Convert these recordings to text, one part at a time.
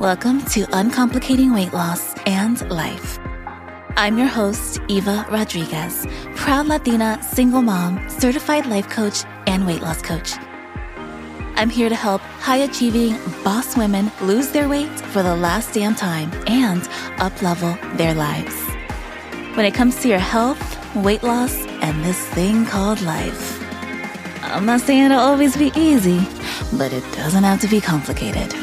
Welcome to Uncomplicating Weight Loss and Life. I'm your host, Eva Rodriguez, proud Latina, single mom, certified life coach, and weight loss coach. I'm here to help high achieving boss women lose their weight for the last damn time and uplevel their lives. When it comes to your health, weight loss, and this thing called life, I'm not saying it'll always be easy, but it doesn't have to be complicated.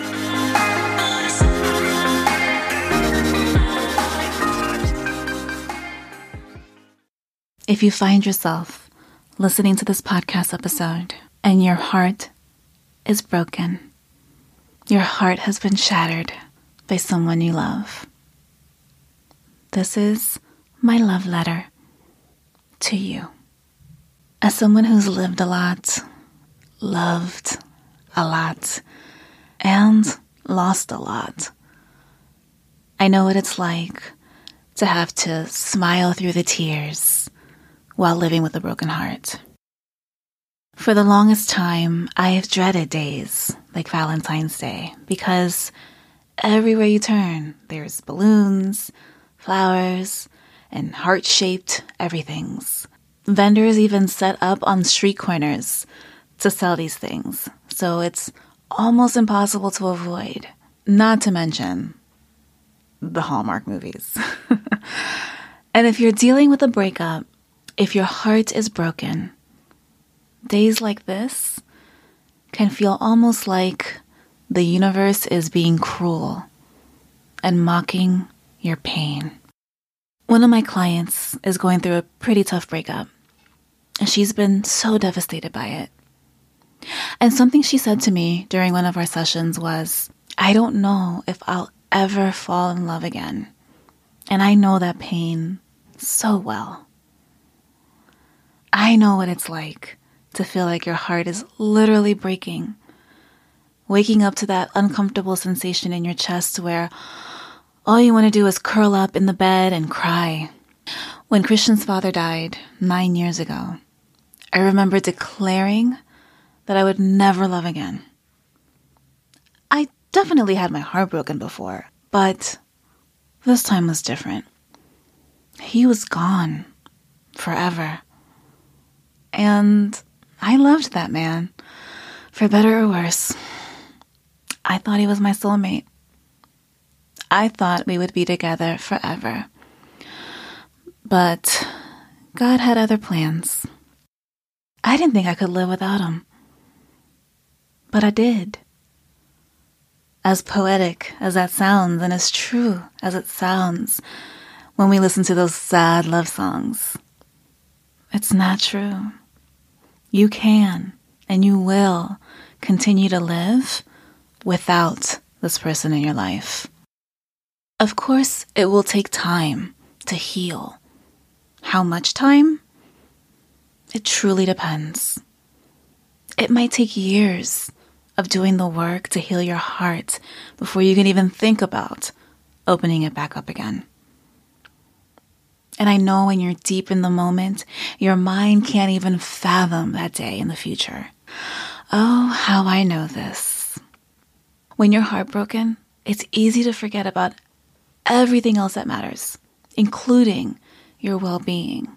If you find yourself listening to this podcast episode and your heart is broken, your heart has been shattered by someone you love, this is my love letter to you. As someone who's lived a lot, loved a lot, and lost a lot, I know what it's like to have to smile through the tears while living with a broken heart. For the longest time, I have dreaded days like Valentine's Day because everywhere you turn, there's balloons, flowers, and heart shaped everythings. Vendors even set up on street corners to sell these things, so it's almost impossible to avoid. Not to mention the Hallmark movies. and if you're dealing with a breakup, if your heart is broken, days like this can feel almost like the universe is being cruel and mocking your pain. One of my clients is going through a pretty tough breakup, and she's been so devastated by it. And something she said to me during one of our sessions was, I don't know if I'll ever fall in love again. And I know that pain so well. I know what it's like to feel like your heart is literally breaking. Waking up to that uncomfortable sensation in your chest where all you want to do is curl up in the bed and cry. When Christian's father died nine years ago, I remember declaring that I would never love again. I definitely had my heart broken before, but this time was different. He was gone forever. And I loved that man, for better or worse. I thought he was my soulmate. I thought we would be together forever. But God had other plans. I didn't think I could live without him. But I did. As poetic as that sounds, and as true as it sounds when we listen to those sad love songs, it's not true. You can and you will continue to live without this person in your life. Of course, it will take time to heal. How much time? It truly depends. It might take years of doing the work to heal your heart before you can even think about opening it back up again. And I know when you're deep in the moment, your mind can't even fathom that day in the future. Oh, how I know this. When you're heartbroken, it's easy to forget about everything else that matters, including your well being.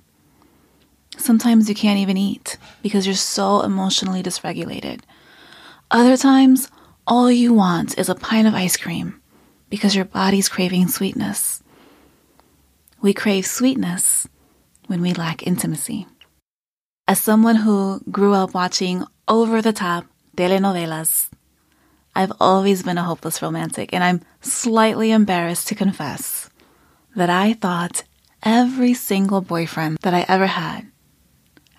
Sometimes you can't even eat because you're so emotionally dysregulated. Other times, all you want is a pint of ice cream because your body's craving sweetness. We crave sweetness when we lack intimacy. As someone who grew up watching over the top telenovelas, I've always been a hopeless romantic, and I'm slightly embarrassed to confess that I thought every single boyfriend that I ever had,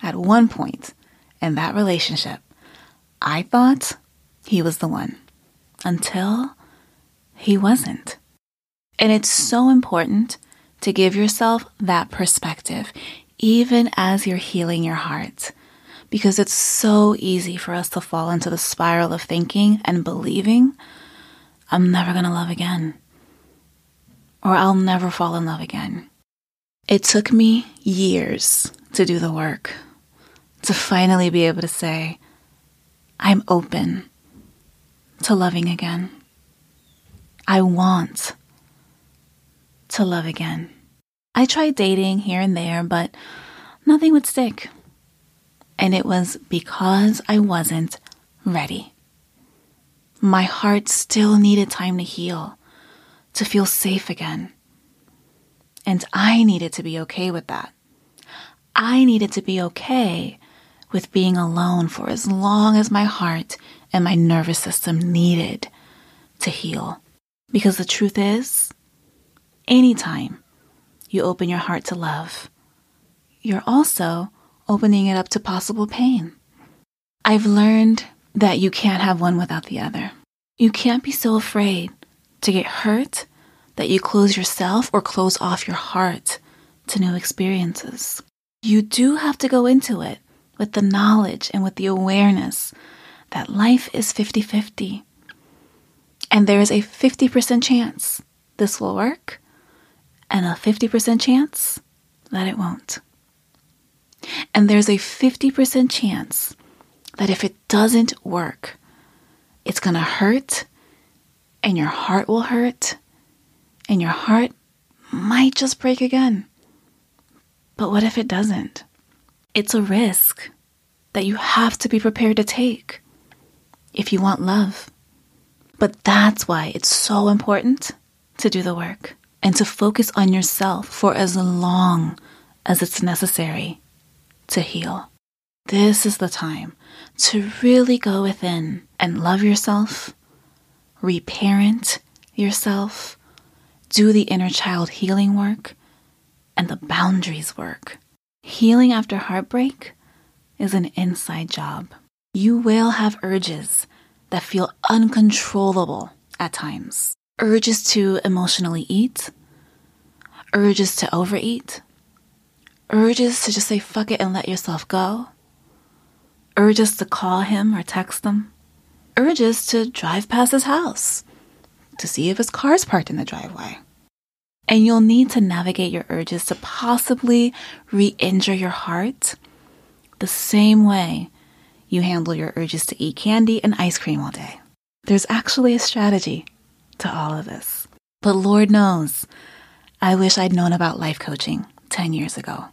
at one point in that relationship, I thought he was the one until he wasn't. And it's so important to give yourself that perspective, even as you're healing your heart. Because it's so easy for us to fall into the spiral of thinking and believing, I'm never to love again. Or I'll never fall in love again. It took me years to do the work, to finally be able to say, I'm open to loving again. I want to love again. I tried dating here and there, but nothing would stick. And it was because I wasn't ready. My heart still needed time to heal, to feel safe again. And I needed to be okay with that. I needed to be okay with being alone for as long as my heart and my nervous system needed to heal. Because the truth is, anytime you open your heart to love, you're also opening it up to possible pain. I've learned that you can't have one without the other. You can't be so afraid to get hurt that you close yourself or close off your heart to new experiences. You do have to go into it with the knowledge and with the awareness that life is 50 50. And there is a 50% chance this will work, and a 50% chance that it won't. And there's a 50% chance that if it doesn't work, it's going to hurt, and your heart will hurt, and your heart might just break again. But what if it doesn't? It's a risk that you have to be prepared to take if you want love. But that's why it's so important to do the work and to focus on yourself for as long as it's necessary to heal. This is the time to really go within and love yourself, reparent yourself, do the inner child healing work, and the boundaries work. Healing after heartbreak is an inside job. You will have urges that feel uncontrollable at times urges to emotionally eat, urges to overeat, urges to just say fuck it and let yourself go, urges to call him or text them, urges to drive past his house to see if his car's parked in the driveway. And you'll need to navigate your urges to possibly re injure your heart the same way you handle your urges to eat candy and ice cream all day. There's actually a strategy to all of this. But Lord knows, I wish I'd known about life coaching 10 years ago.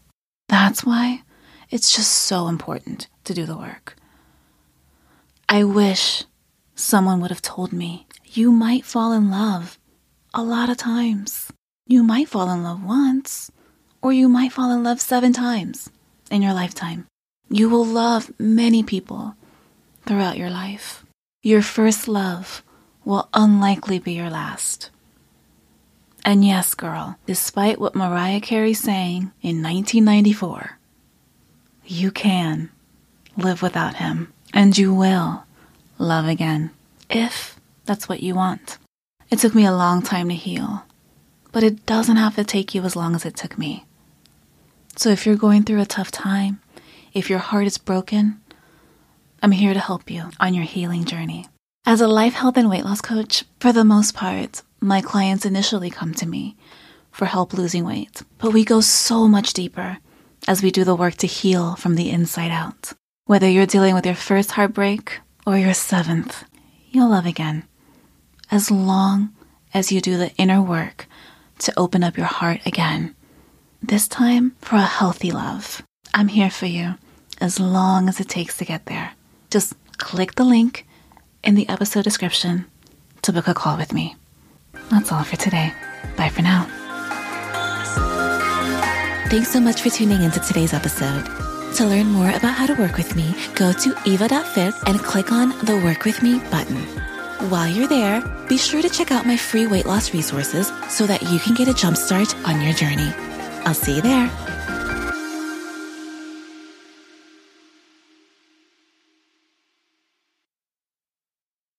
That's why it's just so important to do the work. I wish someone would have told me you might fall in love a lot of times. You might fall in love once, or you might fall in love seven times in your lifetime. You will love many people throughout your life. Your first love will unlikely be your last. And yes, girl, despite what Mariah Carey saying in 1994, you can live without him and you will love again if that's what you want. It took me a long time to heal, but it doesn't have to take you as long as it took me. So if you're going through a tough time, if your heart is broken, I'm here to help you on your healing journey. As a life health and weight loss coach, for the most part, my clients initially come to me for help losing weight, but we go so much deeper as we do the work to heal from the inside out. Whether you're dealing with your first heartbreak or your seventh, you'll love again. As long as you do the inner work to open up your heart again. This time for a healthy love. I'm here for you as long as it takes to get there. Just click the link in the episode description to book a call with me. That's all for today. Bye for now. Thanks so much for tuning into today's episode. To learn more about how to work with me, go to eva.fit and click on the Work With Me button. While you're there, be sure to check out my free weight loss resources so that you can get a jumpstart on your journey. I'll see you there.